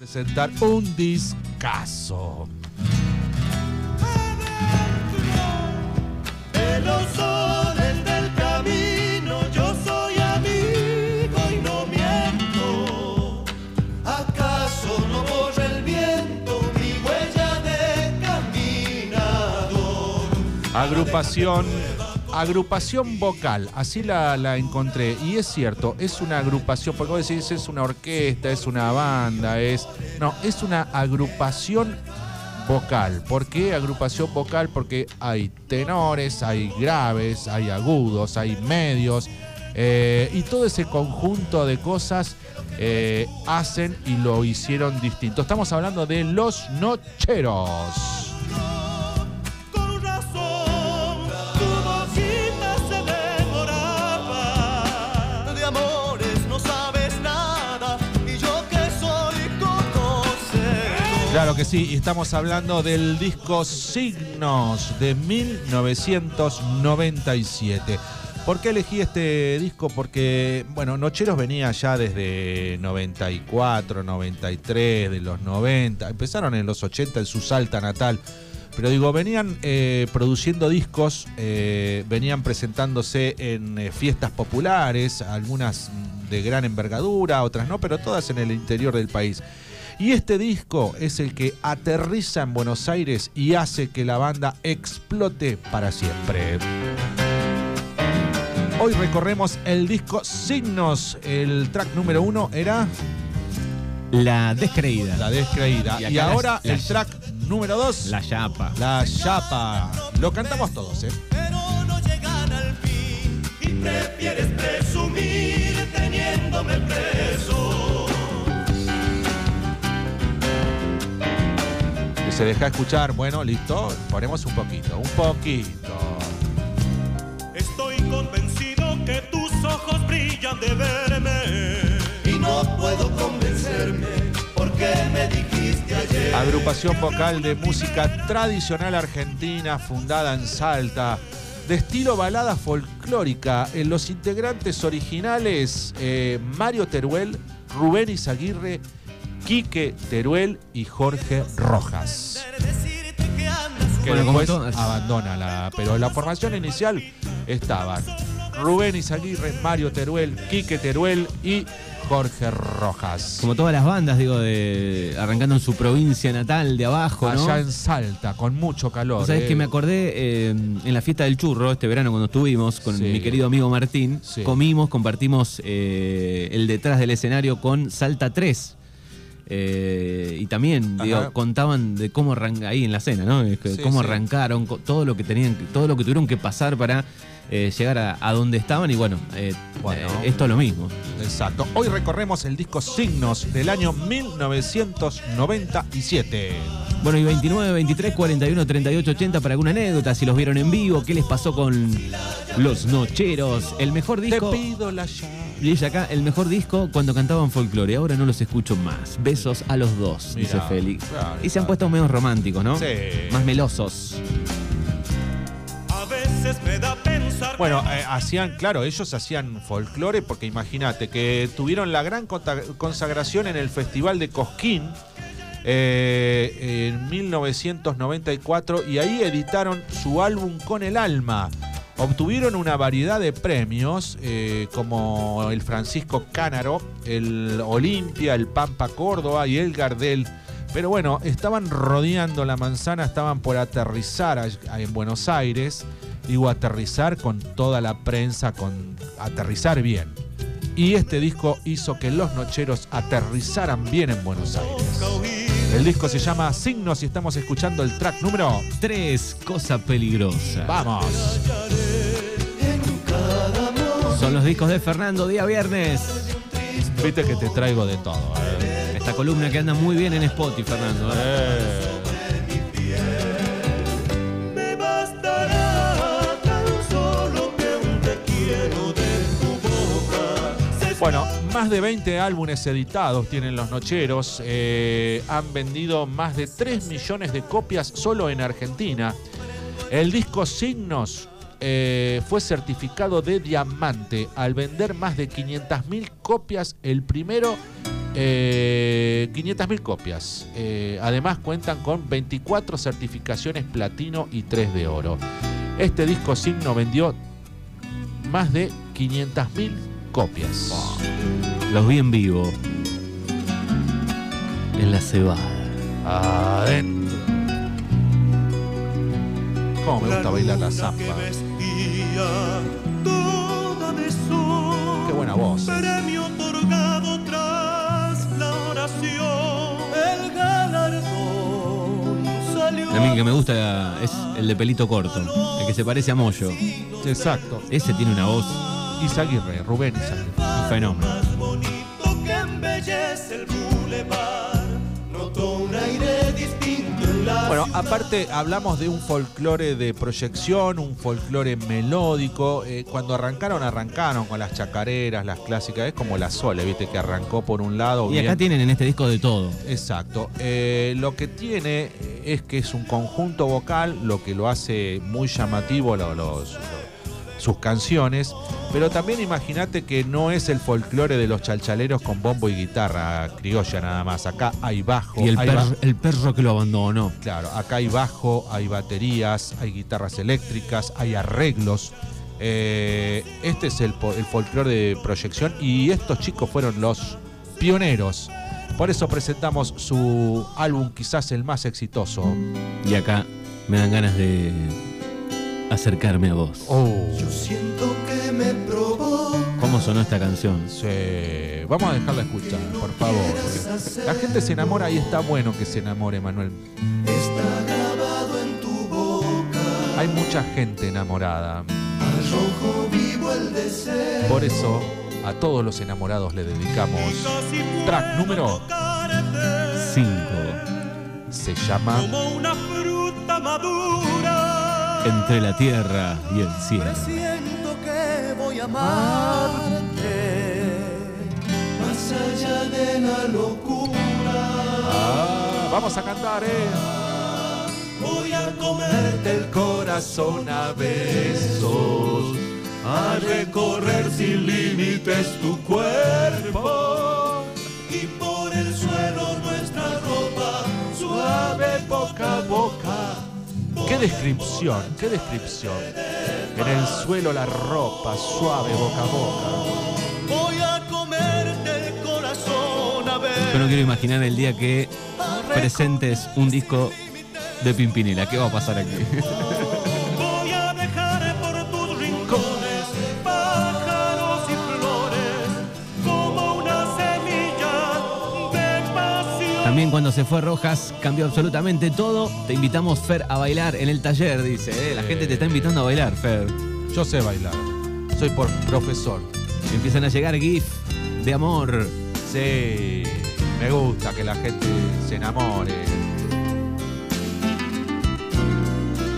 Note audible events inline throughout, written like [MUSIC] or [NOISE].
presentar un discazo. De los soles del camino yo soy amigo y no miento. ¿Acaso no borra el viento mi huella de caminador? Agrupación, agrupación vocal, así la, la encontré. Y es cierto, es una agrupación, porque vos decís es una orquesta, es una banda, es. No, es una agrupación vocal. ¿Por qué agrupación vocal? Porque hay tenores, hay graves, hay agudos, hay medios. eh, y todo ese conjunto de cosas eh, hacen y lo hicieron distinto. Estamos hablando de los nocheros. Claro que sí, estamos hablando del disco Signos de 1997. ¿Por qué elegí este disco? Porque, bueno, Nocheros venía ya desde 94, 93, de los 90, empezaron en los 80 en su salta natal. Pero digo, venían eh, produciendo discos, eh, venían presentándose en eh, fiestas populares, algunas de gran envergadura, otras no, pero todas en el interior del país. Y este disco es el que aterriza en Buenos Aires y hace que la banda explote para siempre. Hoy recorremos el disco Signos. El track número uno era La descreída. La Descreída. Y Y, acá la- ahora la- el track número dos, La chapa. La Chapa. Lo cantamos todos, ¿eh? Pero no llegan al fin y prefieres se deja escuchar. Bueno, listo. Ponemos un poquito, un poquito. Estoy convencido que tus ojos brillan de verme. Y no puedo convencerme porque me dijiste ayer. Agrupación vocal de música tradicional argentina fundada en Salta, de estilo balada folclórica. En los integrantes originales, eh, Mario Teruel, Rubén Izaguirre, Quique Teruel y Jorge Rojas. Que Bueno, como después abandona la. Pero en la formación inicial estaban Rubén Izaguirre, Mario Teruel, Quique Teruel y Jorge Rojas. Como todas las bandas, digo, de arrancando en su provincia natal de abajo, ¿no? Allá en Salta, con mucho calor. ¿Sabes eh. que me acordé eh, en la fiesta del churro este verano cuando estuvimos con Sí. mi querido amigo Martín? Sí. Comimos, compartimos eh, el detrás del escenario con Salta 3. Eh, y también digo, contaban de cómo arranca ahí en la cena, ¿no? Sí, cómo sí. arrancaron, todo lo que tenían, todo lo que tuvieron que pasar para eh, llegar a, a donde estaban y bueno, eh, Bueno. esto es lo mismo. Exacto. Hoy recorremos el disco Signos del año 1997. Bueno, y 29, 23, 41, 38, 80 para alguna anécdota, si los vieron en vivo, qué les pasó con los nocheros, el mejor Te disco. pido la llave. Dice acá, el mejor disco cuando cantaban folclore, ahora no los escucho más. Besos a los dos, Mirá, dice Félix. claro, y se han claro. puesto medio románticos, ¿no? Sí. Más melosos. A veces me da pensar. Bueno, eh, hacían, claro, ellos hacían folclore porque imagínate que tuvieron la gran consagración en el Festival de Cosquín eh, en 1994 y ahí editaron su álbum Con el Alma. Obtuvieron una variedad de premios eh, como el Francisco Cánaro, el Olimpia, el Pampa Córdoba y el Gardel. Pero bueno, estaban rodeando la manzana, estaban por aterrizar en Buenos Aires. Digo, aterrizar con toda la prensa, con aterrizar bien. Y este disco hizo que los nocheros aterrizaran bien en Buenos Aires. El disco se llama Signos y estamos escuchando el track número. Tres, cosa peligrosa. Vamos. Son los discos de Fernando, día viernes. Viste que te traigo de todo. ¿eh? Esta columna que anda muy bien en Spotify, Fernando. ¿eh? Me bastará tan solo que un te quiero de tu boca. Se Bueno, más de 20 álbumes editados tienen los Nocheros. eh, han vendido más de 3 millones de copias solo en Argentina. El disco Signos eh, fue certificado de diamante al vender más de 500.000 copias el primero Eh, 500.000 copias. Eh, además cuentan con 24 certificaciones platino y 3 de oro. Este disco signo vendió más de 500.000 copias. Los vi en vivo. En la cebada. Adentro. Cómo me gusta bailar la zamba. Toda de sol. Qué buena voz. Premio otorgado tras la oración. El galardón salió. A mí que me gusta es el de pelito corto, el que se parece a Moyo. Exacto. Ese tiene una voz Izaguirre, Rubén Izaguirre. un fenómeno. más bonito que embellece el bulevar. Bueno, aparte hablamos de un folclore de proyección, un folclore melódico. Eh, cuando arrancaron, arrancaron con las chacareras, las clásicas. Es como la Sole, viste, que arrancó por un lado. Y acá tienen en este disco de todo. Exacto. Eh, lo que tiene es que es un conjunto vocal, lo que lo hace muy llamativo lo- los- lo- sus canciones. Pero también imagínate que no es el folclore de los chalchaleros con bombo y guitarra criolla nada más. Acá hay bajo, Y el, hay per- ba- el perro que lo abandonó. Claro, acá hay bajo, hay baterías, hay guitarras eléctricas, hay arreglos. Eh, este es el, el folclore de proyección y estos chicos fueron los pioneros. Por eso presentamos su álbum quizás el más exitoso. Y acá me dan ganas de acercarme a vos. Oh, Yo siento que me provoca. ¿Cómo sonó esta canción? sí. Vamos a dejarla escuchar, por favor. La gente se enamora y está bueno que se enamore, Manuel. Está grabado en tu boca. Hay mucha gente enamorada. Al rojo vivo el deseo. Por eso a todos los enamorados le dedicamos track número 5. se llama Como una fruta madura. Entre la tierra y el cielo. Presiento que voy a amarte. Más allá de la locura. Ah, vamos a cantar, eh. Voy a comerte el corazón a besos, a recorrer sin límites tu cuerpo, y por el suelo nuestra ropa suave boca a boca. Qué descripción, qué descripción. En el suelo la ropa suave boca a boca. Voy a comerte el corazón a ver. Yo no quiero imaginar el día que presentes un disco de Pimpinela. ¿Qué va a pasar aquí? [LAUGHS] También cuando se fue Rojas cambió absolutamente todo. Te invitamos, Fer, a bailar en el taller, dice. ¿eh? La gente te está invitando a bailar, Fer. Yo sé bailar. Soy por profesor. Empiezan a llegar GIF de amor. Sí, me gusta que la gente se enamore.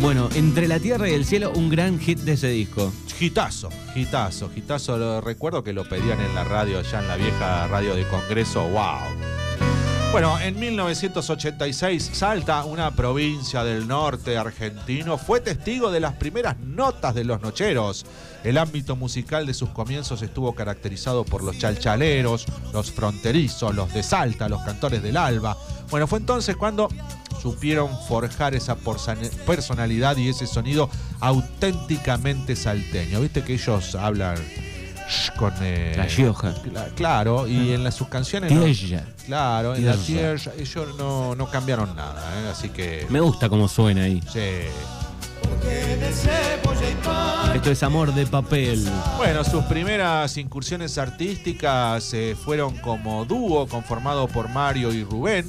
Bueno, entre la tierra y el cielo, un gran hit de ese disco. Gitazo, gitazo, gitazo. Lo recuerdo que lo pedían en la radio, allá en la vieja radio de Congreso. ¡Wow! Bueno, en 1986, Salta, una provincia del norte argentino, fue testigo de las primeras notas de los nocheros. El ámbito musical de sus comienzos estuvo caracterizado por los chalchaleros, los fronterizos, los de Salta, los cantores del alba. Bueno, fue entonces cuando supieron forjar esa personalidad y ese sonido auténticamente salteño. Viste que ellos hablan con... eh, La Gioja. cla- Claro, y en las, sus canciones... no-. Claro, en la Tierra. ellos no, no cambiaron nada, ¿eh? así que... Me gusta cómo suena ahí. sí. Esto es amor de papel. Bueno, sus primeras incursiones artísticas eh, fueron como dúo conformado por Mario y Rubén.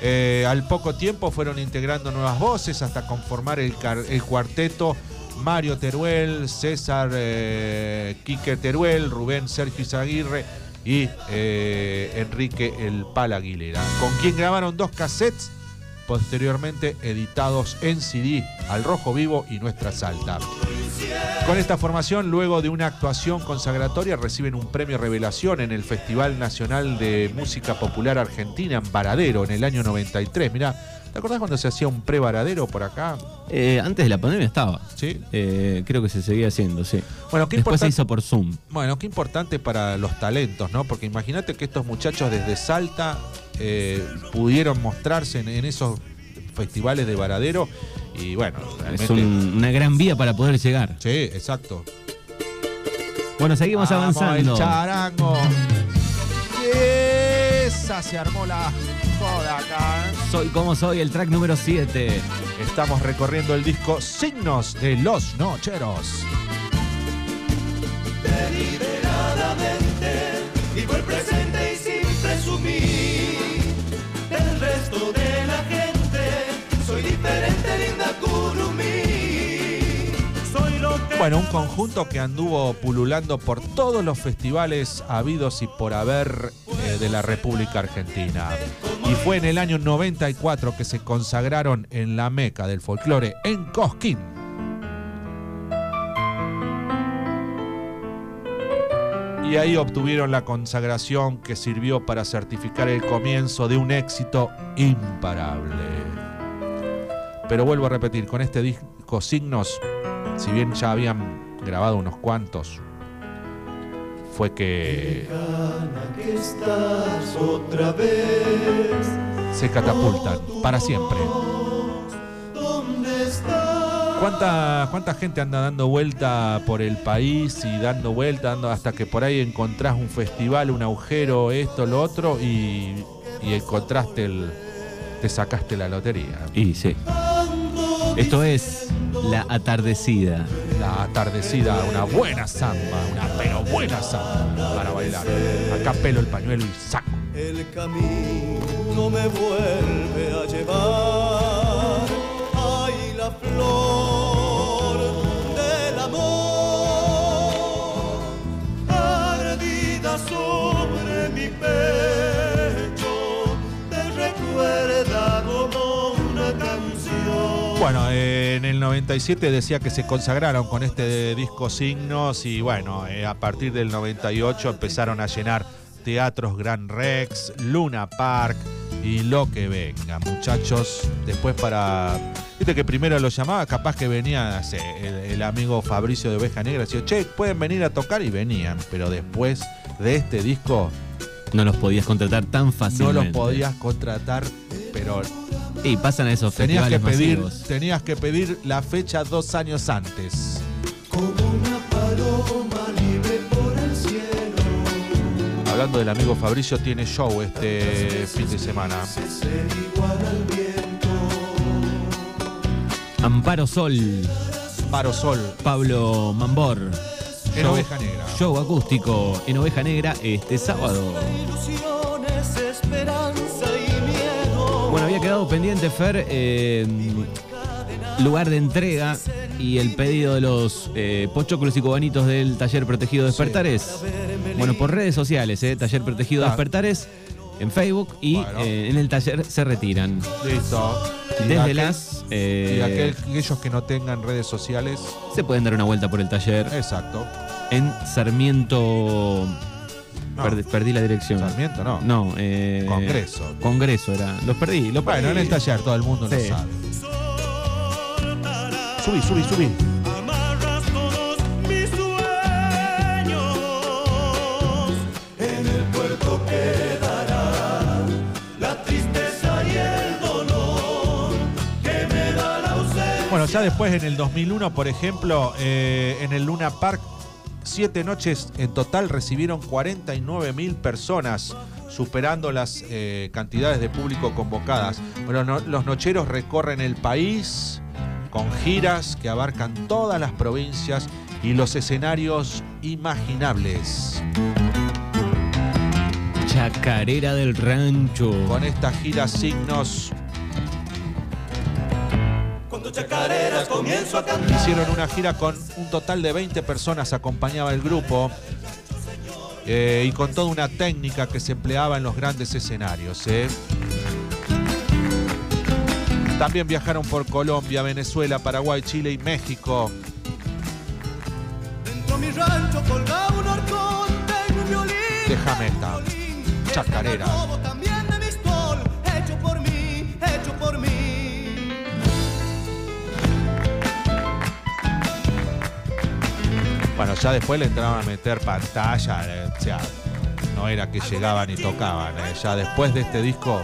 Eh, al poco tiempo fueron integrando nuevas voces hasta conformar el, el cuarteto Mario Teruel, César eh, Quique Teruel, Rubén Sergio Izaguirre y eh, Enrique El Pal Aguilera, con quien grabaron dos cassettes posteriormente editados en CD, Al Rojo Vivo y Nuestra Salta. Con esta formación, luego de una actuación consagratoria, reciben un premio revelación en el Festival Nacional de Música Popular Argentina en Varadero en el año 93. Mirá, ¿Te acordás cuando se hacía un pre-varadero por acá? Eh, antes de la pandemia estaba. Sí. Eh, creo que se seguía haciendo, sí. Bueno, qué Después se hizo por Zoom. Bueno, qué importante para los talentos, ¿no? Porque imagínate que estos muchachos desde Salta eh, pudieron mostrarse en, en esos festivales de varadero y bueno, Es un- una gran vía para poder llegar. Sí, exacto. Bueno, seguimos Vamos, avanzando. El charango. Se armó la joda acá. ¿eh? Soy como soy, el track número 7. Estamos recorriendo el disco Signos de los Nocheros. Deliberadamente vivo el presente y sin presumir del resto de la gente. Soy diferente, linda Curumí. Soy lo que Bueno, un conjunto que anduvo pululando por todos los festivales habidos y por haber de la República Argentina. Y fue en el año 94 que se consagraron en la meca del folclore, en Cosquín. Y ahí obtuvieron la consagración que sirvió para certificar el comienzo de un éxito imparable. Pero vuelvo a repetir, con este disco Signos, si bien ya habían grabado unos cuantos, fue que se catapultan para siempre. ¿Cuánta, ¿Cuánta gente anda dando vuelta por el país y dando vuelta, dando hasta que por ahí encontrás un festival, un agujero, esto, lo otro, y, y encontraste el. te sacaste la lotería? Y sí. Esto es La Atardecida. La atardecida, una buena samba, una pero buena samba para bailar. Acá pelo el pañuelo y saco. El camino me vuelve a llevar. Ay, la flor del amor. Ardida sobre mi pecho. Te recuerda como una canción. Bueno, eh, el 97 decía que se consagraron con este disco Signos y bueno, eh, a partir del 98 empezaron a llenar teatros Gran Rex, Luna Park y lo que venga, muchachos. Después para... Viste que primero lo llamaba, capaz que venía el, el amigo Fabricio de Oveja Negra, decía, che, pueden venir a tocar y venían, pero después de este disco No los podías contratar tan no fácilmente. los podías contratar, pero Y pasan a esos Tenías que, festivales pedir, masivos. tenías que pedir la fecha dos años antes. Como una paloma libre por el cielo. Hablando del amigo Fabricio, tiene show este fin de semana. Amparo Sol, Paro Sol, Pablo Mambor. En Show- Oveja Negra. Show acústico en Oveja Negra este sábado. Bueno, había quedado pendiente, Fer, eh, lugar de entrega y el pedido de los eh, pochoclos y cubanitos del Taller Protegido Despertares. Bueno, por redes sociales, eh, Taller Protegido. Despertares en Facebook y Bueno. eh, en el taller se retiran. Listo. Y Desde aquel- las... eh, Y aquel- aquellos que no tengan redes sociales. Se pueden dar una vuelta por el taller Exacto. En Sarmiento... No. Perdí, perdí la dirección. Sarmiento, no. No, eh, Congreso. Congreso era. Los perdí, los Bueno, en perdí. el taller todo el mundo Sí. lo sabe. Subí, subí, subí. Amarras todos mis sueños. En el puerto quedará la tristeza y el dolor que me da la ausencia. Bueno, ya después en el 2001, por ejemplo, eh, en el Luna Park, siete noches en total recibieron 49 mil personas, superando las eh, cantidades de público convocadas. Bueno, no- los nocheros recorren el país con giras que abarcan todas las provincias y los escenarios imaginables. Chacarera del Rancho. Con esta gira signos comienzo a cantar. Hicieron una gira con un total de 20 personas, acompañaba el grupo. eh, y con toda una técnica que se empleaba en los grandes escenarios. ¿eh? También viajaron por Colombia, Venezuela, Paraguay, Chile y México. Dentro de mi rancho colgaba un horcón, tengo un violín. Déjame esta chacarera. Ya después le entraban a meter pantalla, eh, o sea, no era que llegaban y tocaban. eh, Ya después de este disco,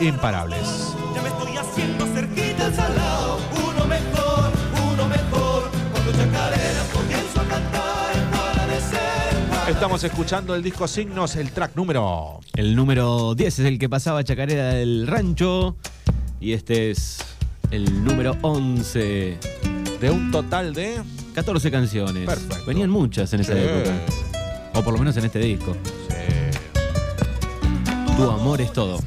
imparables. Ya me estoy haciendo cerquita al salado. Uno mejor, uno mejor. Cuando chacareras comienzo a cantar para de ser. Estamos escuchando el disco Signos, el track número. El número 10 es el que pasaba Chacarera del Rancho. Y este es el número 11. De un total de. 14 canciones. Perfecto. Venían muchas en esa Sí, época. O por lo menos en este disco. sí. Tu amor es todo.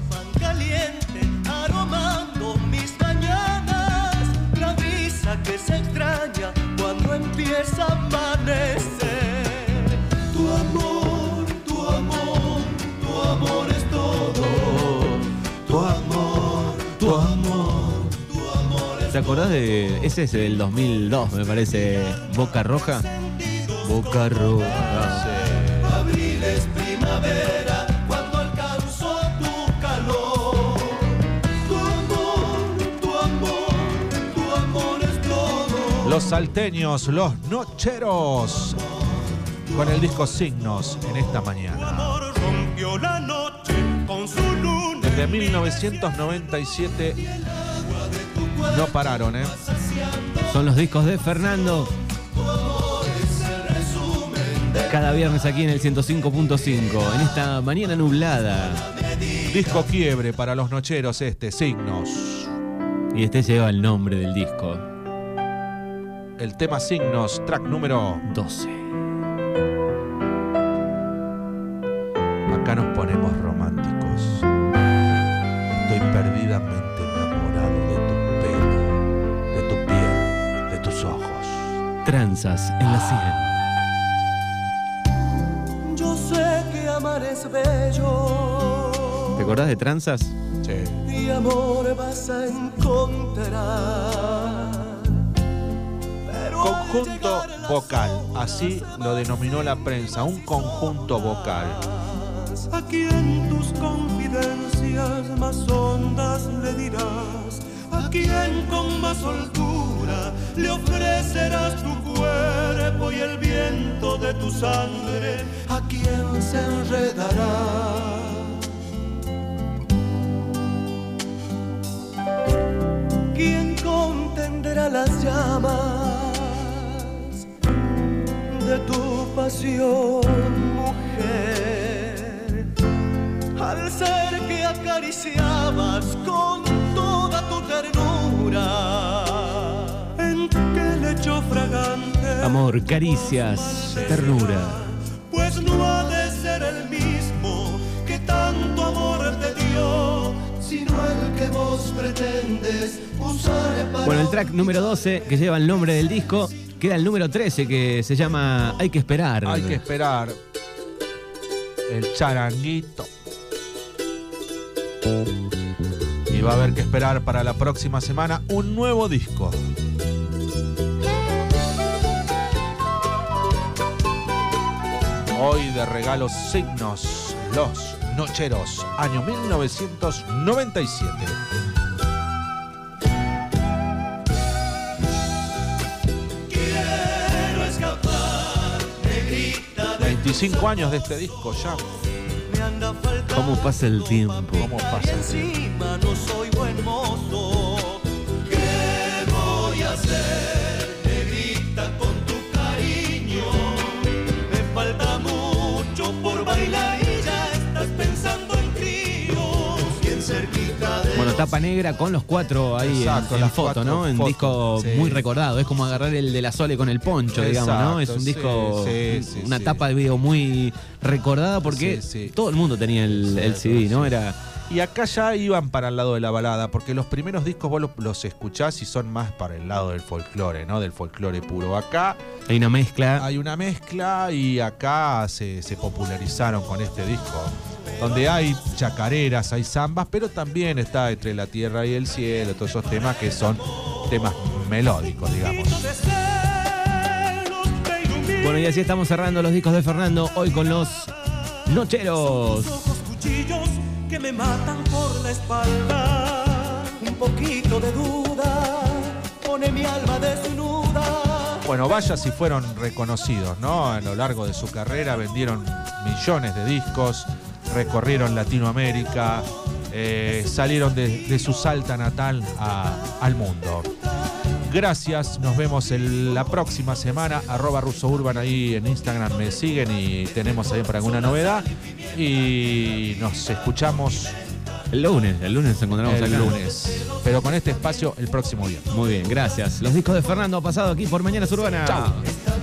Acordás de. Ese es del 2002, me parece. Boca Roja? Boca Roja. Abril es primavera cuando alcanzo tu calor. Tu amor, tu amor, tu amor es todo. Los salteños, los nocheros. Con el disco Signos en esta mañana. amor rompió la noche con su luna. Desde 1997 no pararon, ¿eh? Son los discos de Fernando. Cada viernes aquí en el 105.5. En esta mañana nublada. Disco quiebre para los nocheros este, Signos. Y este lleva el nombre del disco. El tema Signos, track número 12. Acá nos ponemos románticos. Estoy perdidamente Tranzas en la Yo sé que amar es bello. 100. ¿Te acordás de Tranzas? Sí. Y amor vas a encontrar. Conjunto vocal, así lo denominó la prensa, un conjunto vocal. A quien tus confidencias más hondas le dirás, a quien con más soltura le ofrecerás tu cuerpo y el viento de tu sangre, a quien se enredará. ¿Quién contenderá las llamas de tu pasión, mujer? Al ser que acariciabas con qué lecho fragante. Amor, caricias, ternura. Pues no ha de ser el mismo que tanto amor te dio, sino el que vos pretendes usar para Bueno, el track número 12, que lleva el nombre del disco, queda el número 13, que se llama Hay que esperar. Hay que esperar el charanguito. Y va a haber que esperar para la próxima semana un nuevo disco. Hoy de regalos signos, los nocheros, año 1997. Quiero escapar, negrita de 25 años de este disco ya. me anda faltando. ¿Cómo pasa el tiempo? ¿Cómo pasa el Y encima no soy buen mozo. ¿Qué voy a hacer, tapa negra con los cuatro ahí en- Exacto, en, las foto, ¿no? En fotos, disco sí. muy recordado. Es como agarrar el de la Sole con el poncho, digamos, ¿no? Es un disco, sí, sí, una tapa de video muy recordada porque todo el mundo tenía el, CD, ¿no? Era Y acá ya iban para el lado de la balada, porque los primeros discos vos lo- los escuchás y son más para el lado del folclore, ¿no? Del folclore puro. Acá hay una mezcla. hay una mezcla y acá se, se popularizaron con este disco. Donde hay chacareras, hay zambas, pero también está entre la tierra y el cielo, todos esos temas que son temas melódicos, digamos. Bueno, y así estamos cerrando los discos de Fernando hoy con los Nocheros. Cuchillos que me matan por la espalda. Un poquito de duda pone mi alma desnuda Bueno, vaya si fueron reconocidos, ¿no? A lo largo de su carrera vendieron millones de discos, recorrieron Latinoamérica, eh, salieron de, de su salta natal a- al mundo. Gracias, nos vemos el- la próxima semana. Arroba Russo Urban ahí en Instagram me siguen y tenemos ahí para alguna novedad. Y nos escuchamos El lunes, el lunes nos encontramos el acá. lunes. Pero con este espacio el próximo viernes. Muy bien, gracias. Los discos de Fernando pasado aquí por Mañanas Urbanas. Bien,